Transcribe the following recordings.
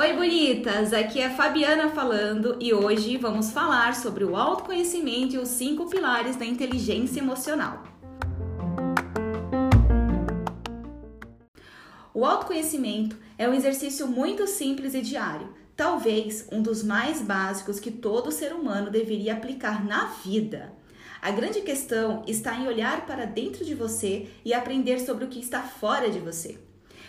Oi, bonitas! Aqui é a Fabiana falando e hoje vamos falar sobre o autoconhecimento e os cinco pilares da inteligência emocional. O autoconhecimento é um exercício muito simples e diário, talvez um dos mais básicos que todo ser humano deveria aplicar na vida. A grande questão está em olhar para dentro de você e aprender sobre o que está fora de você.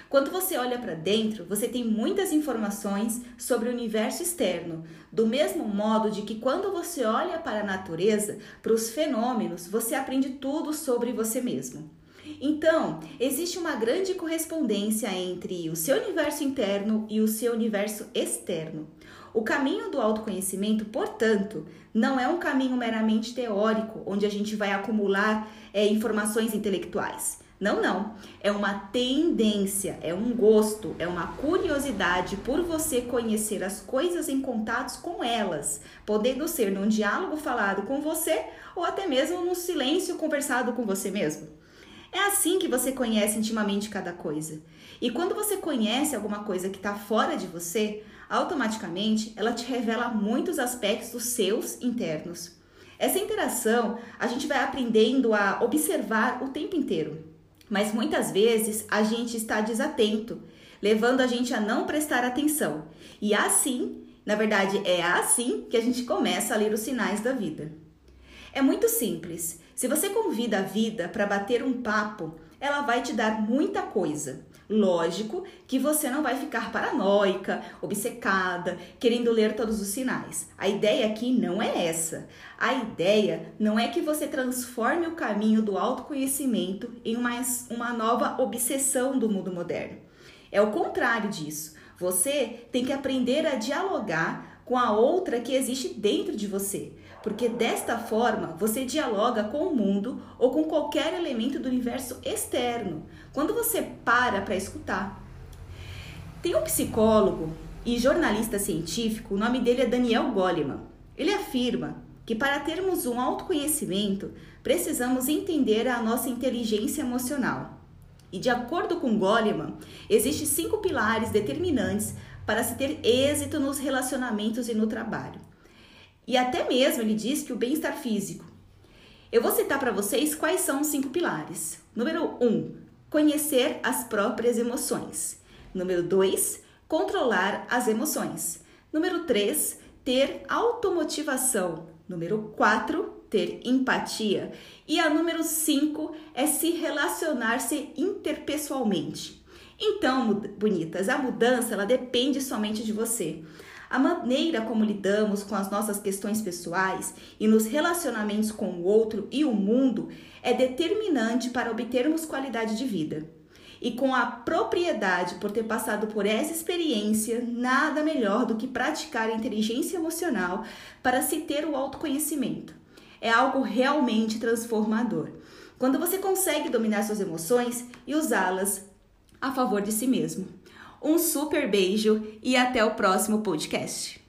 Quando você olha para dentro, você tem muitas informações sobre o universo externo, do mesmo modo de que quando você olha para a natureza, para os fenômenos, você aprende tudo sobre você mesmo. Então, existe uma grande correspondência entre o seu universo interno e o seu universo externo. O caminho do autoconhecimento, portanto, não é um caminho meramente teórico, onde a gente vai acumular é, informações intelectuais. Não, não. É uma tendência, é um gosto, é uma curiosidade por você conhecer as coisas em contatos com elas, podendo ser num diálogo falado com você ou até mesmo num silêncio conversado com você mesmo. É assim que você conhece intimamente cada coisa. E quando você conhece alguma coisa que está fora de você, automaticamente ela te revela muitos aspectos seus internos. Essa interação a gente vai aprendendo a observar o tempo inteiro. Mas muitas vezes a gente está desatento, levando a gente a não prestar atenção. E assim, na verdade, é assim que a gente começa a ler os sinais da vida. É muito simples. Se você convida a vida para bater um papo, ela vai te dar muita coisa. Lógico que você não vai ficar paranoica, obcecada, querendo ler todos os sinais. A ideia aqui não é essa. A ideia não é que você transforme o caminho do autoconhecimento em uma, uma nova obsessão do mundo moderno. É o contrário disso. Você tem que aprender a dialogar com a outra que existe dentro de você porque desta forma você dialoga com o mundo ou com qualquer elemento do universo externo, quando você para para escutar. Tem um psicólogo e jornalista científico, o nome dele é Daniel Goleman. Ele afirma que para termos um autoconhecimento, precisamos entender a nossa inteligência emocional. E de acordo com Goleman, existem cinco pilares determinantes para se ter êxito nos relacionamentos e no trabalho. E até mesmo ele diz que o bem-estar físico. Eu vou citar para vocês quais são os cinco pilares. Número 1, um, conhecer as próprias emoções. Número 2, controlar as emoções. Número 3, ter automotivação. Número 4, ter empatia. E a número 5 é se relacionar-se interpessoalmente. Então, bonitas, a mudança ela depende somente de você. A maneira como lidamos com as nossas questões pessoais e nos relacionamentos com o outro e o mundo é determinante para obtermos qualidade de vida. E com a propriedade por ter passado por essa experiência, nada melhor do que praticar a inteligência emocional para se ter o autoconhecimento. É algo realmente transformador. Quando você consegue dominar suas emoções e usá-las a favor de si mesmo. Um super beijo e até o próximo podcast.